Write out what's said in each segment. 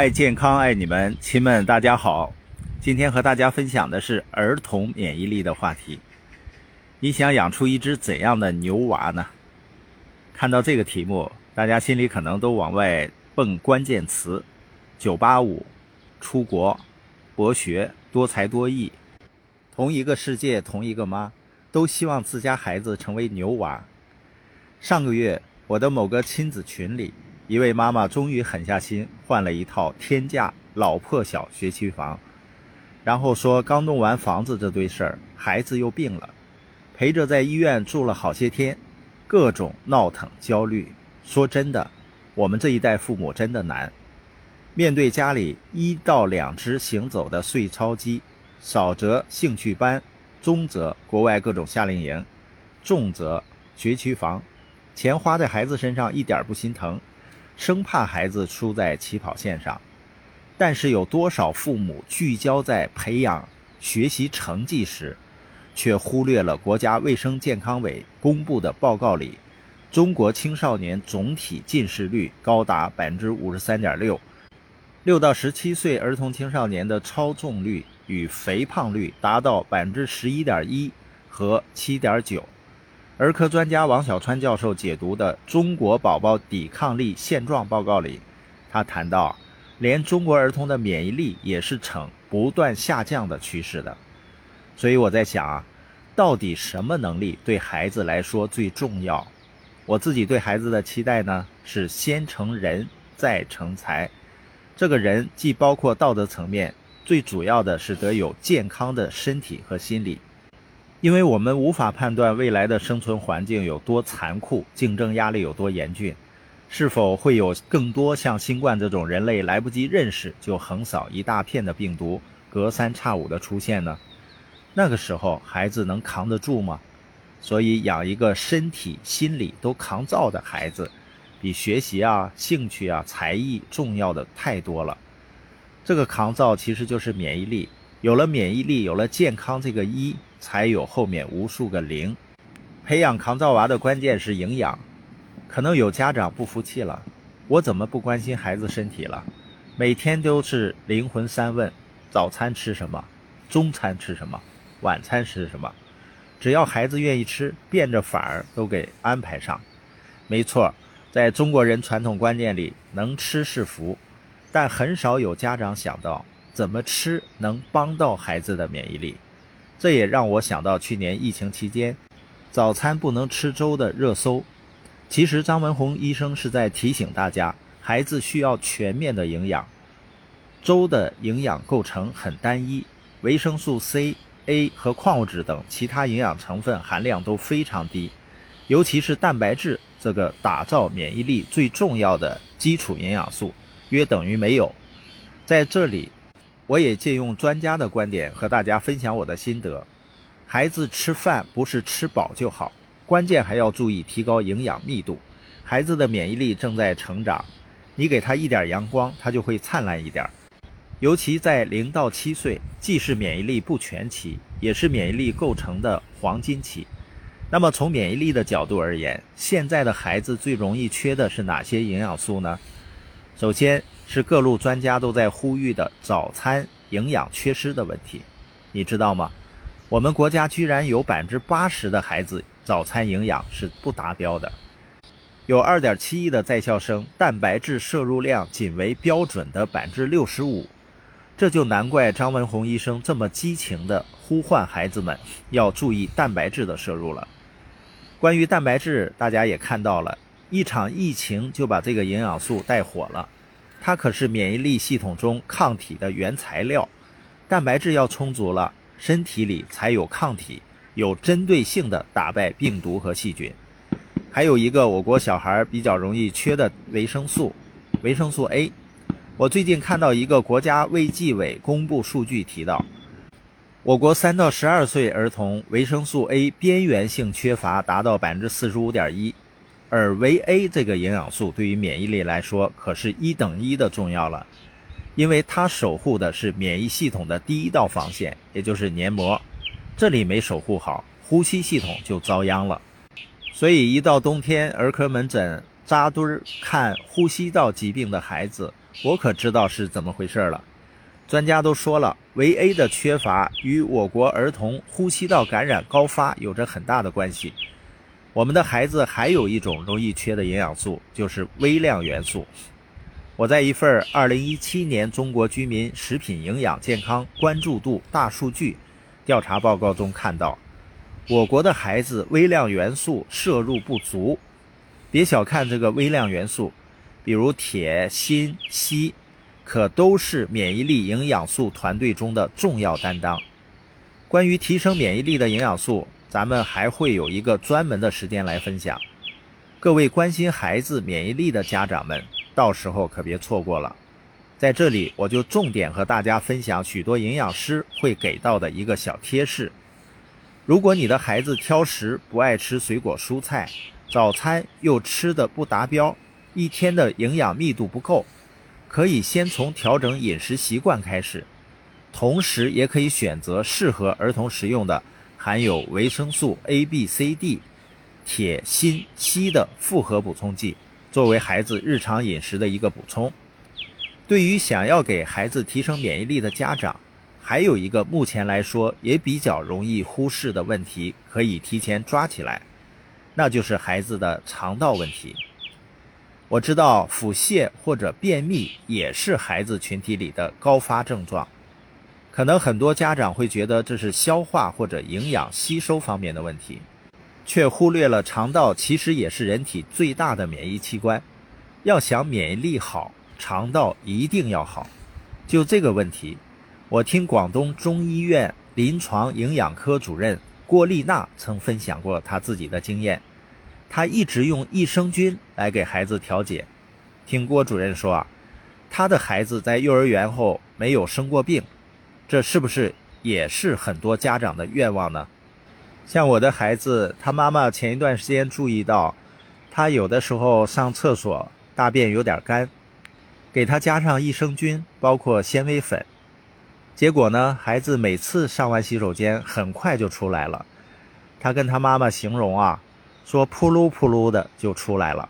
爱健康，爱你们，亲们，大家好。今天和大家分享的是儿童免疫力的话题。你想养出一只怎样的牛娃呢？看到这个题目，大家心里可能都往外蹦关键词：985、出国、博学、多才多艺。同一个世界，同一个妈，都希望自家孩子成为牛娃。上个月，我的某个亲子群里。一位妈妈终于狠下心，换了一套天价老破小学区房，然后说刚弄完房子这堆事儿，孩子又病了，陪着在医院住了好些天，各种闹腾焦虑。说真的，我们这一代父母真的难，面对家里一到两只行走的碎钞机，少则兴趣班，中则国外各种夏令营，重则学区房，钱花在孩子身上一点不心疼。生怕孩子输在起跑线上，但是有多少父母聚焦在培养学习成绩时，却忽略了国家卫生健康委公布的报告里，中国青少年总体近视率高达百分之五十三点六，六到十七岁儿童青少年的超重率与肥胖率达到百分之十一点一和七点九。儿科专家王小川教授解读的《中国宝宝抵抗力现状报告》里，他谈到，连中国儿童的免疫力也是呈不断下降的趋势的。所以我在想啊，到底什么能力对孩子来说最重要？我自己对孩子的期待呢，是先成人再成才。这个人既包括道德层面，最主要的是得有健康的身体和心理。因为我们无法判断未来的生存环境有多残酷，竞争压力有多严峻，是否会有更多像新冠这种人类来不及认识就横扫一大片的病毒，隔三差五的出现呢？那个时候孩子能扛得住吗？所以养一个身体、心理都抗造的孩子，比学习啊、兴趣啊、才艺重要的太多了。这个抗造其实就是免疫力，有了免疫力，有了健康这个一。才有后面无数个零。培养抗造娃的关键是营养。可能有家长不服气了，我怎么不关心孩子身体了？每天都是灵魂三问：早餐吃什么？中餐吃什么？晚餐吃什么？只要孩子愿意吃，变着法儿都给安排上。没错，在中国人传统观念里，能吃是福，但很少有家长想到怎么吃能帮到孩子的免疫力。这也让我想到去年疫情期间，早餐不能吃粥的热搜。其实张文宏医生是在提醒大家，孩子需要全面的营养。粥的营养构成很单一，维生素 C、A 和矿物质等其他营养成分含量都非常低，尤其是蛋白质这个打造免疫力最重要的基础营养素，约等于没有。在这里。我也借用专家的观点和大家分享我的心得：孩子吃饭不是吃饱就好，关键还要注意提高营养密度。孩子的免疫力正在成长，你给他一点阳光，他就会灿烂一点。尤其在零到七岁，既是免疫力不全期，也是免疫力构成的黄金期。那么从免疫力的角度而言，现在的孩子最容易缺的是哪些营养素呢？首先。是各路专家都在呼吁的早餐营养缺失的问题，你知道吗？我们国家居然有百分之八十的孩子早餐营养是不达标的，有二点七亿的在校生蛋白质摄入量仅为标准的百分之六十五，这就难怪张文宏医生这么激情地呼唤孩子们要注意蛋白质的摄入了。关于蛋白质，大家也看到了一场疫情就把这个营养素带火了。它可是免疫力系统中抗体的原材料，蛋白质要充足了，身体里才有抗体，有针对性的打败病毒和细菌。还有一个我国小孩比较容易缺的维生素，维生素 A。我最近看到一个国家卫计委公布数据提到，我国三到十二岁儿童维生素 A 边缘性缺乏达到百分之四十五点一。而维 A 这个营养素对于免疫力来说可是一等一的重要了，因为它守护的是免疫系统的第一道防线，也就是黏膜，这里没守护好，呼吸系统就遭殃了。所以一到冬天，儿科门诊扎堆儿看呼吸道疾病的孩子，我可知道是怎么回事了。专家都说了，维 A 的缺乏与我国儿童呼吸道感染高发有着很大的关系。我们的孩子还有一种容易缺的营养素，就是微量元素。我在一份2017年中国居民食品营养健康关注度大数据调查报告中看到，我国的孩子微量元素摄入不足。别小看这个微量元素，比如铁、锌、硒，可都是免疫力营养素团队中的重要担当。关于提升免疫力的营养素，咱们还会有一个专门的时间来分享。各位关心孩子免疫力的家长们，到时候可别错过了。在这里，我就重点和大家分享许多营养师会给到的一个小贴士。如果你的孩子挑食，不爱吃水果蔬菜，早餐又吃的不达标，一天的营养密度不够，可以先从调整饮食习惯开始，同时也可以选择适合儿童食用的含有维生素 A、B、C、D、铁、锌、硒的复合补充剂，作为孩子日常饮食的一个补充。对于想要给孩子提升免疫力的家长，还有一个目前来说也比较容易忽视的问题，可以提前抓起来。那就是孩子的肠道问题。我知道腹泻或者便秘也是孩子群体里的高发症状，可能很多家长会觉得这是消化或者营养吸收方面的问题，却忽略了肠道其实也是人体最大的免疫器官。要想免疫力好，肠道一定要好。就这个问题，我听广东中医院临床营养科主任。郭丽娜曾分享过她自己的经验，她一直用益生菌来给孩子调节。听郭主任说啊，她的孩子在幼儿园后没有生过病，这是不是也是很多家长的愿望呢？像我的孩子，他妈妈前一段时间注意到，他有的时候上厕所大便有点干，给他加上益生菌，包括纤维粉。结果呢，孩子每次上完洗手间很快就出来了。他跟他妈妈形容啊，说扑噜扑噜的就出来了。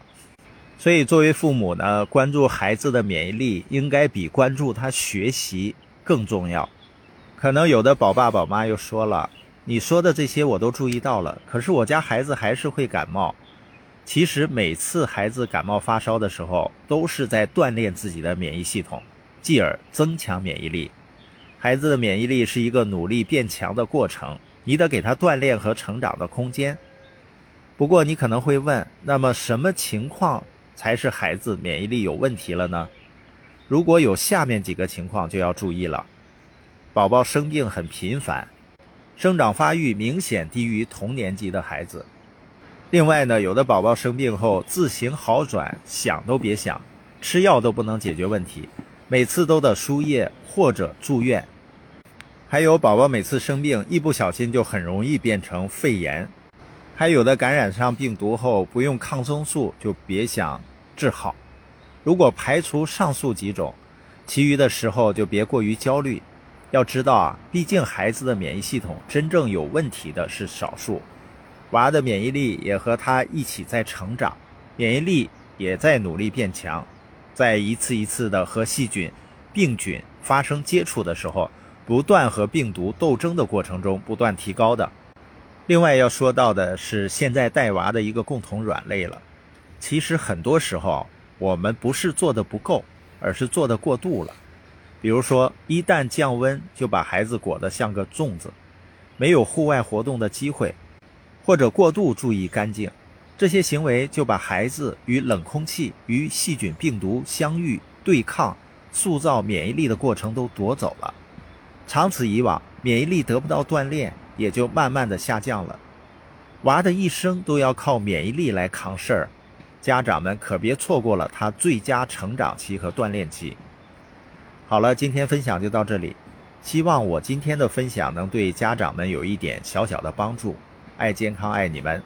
所以作为父母呢，关注孩子的免疫力应该比关注他学习更重要。可能有的宝爸宝妈又说了，你说的这些我都注意到了，可是我家孩子还是会感冒。其实每次孩子感冒发烧的时候，都是在锻炼自己的免疫系统，继而增强免疫力。孩子的免疫力是一个努力变强的过程，你得给他锻炼和成长的空间。不过你可能会问，那么什么情况才是孩子免疫力有问题了呢？如果有下面几个情况就要注意了：宝宝生病很频繁，生长发育明显低于同年级的孩子。另外呢，有的宝宝生病后自行好转想都别想，吃药都不能解决问题。每次都得输液或者住院，还有宝宝每次生病一不小心就很容易变成肺炎，还有的感染上病毒后不用抗生素就别想治好。如果排除上述几种，其余的时候就别过于焦虑。要知道啊，毕竟孩子的免疫系统真正有问题的是少数，娃的免疫力也和他一起在成长，免疫力也在努力变强。在一次一次的和细菌、病菌发生接触的时候，不断和病毒斗争的过程中不断提高的。另外要说到的是，现在带娃的一个共同软肋了。其实很多时候我们不是做的不够，而是做的过度了。比如说，一旦降温就把孩子裹得像个粽子，没有户外活动的机会，或者过度注意干净。这些行为就把孩子与冷空气、与细菌、病毒相遇、对抗、塑造免疫力的过程都夺走了。长此以往，免疫力得不到锻炼，也就慢慢的下降了。娃的一生都要靠免疫力来扛事儿，家长们可别错过了他最佳成长期和锻炼期。好了，今天分享就到这里，希望我今天的分享能对家长们有一点小小的帮助。爱健康，爱你们。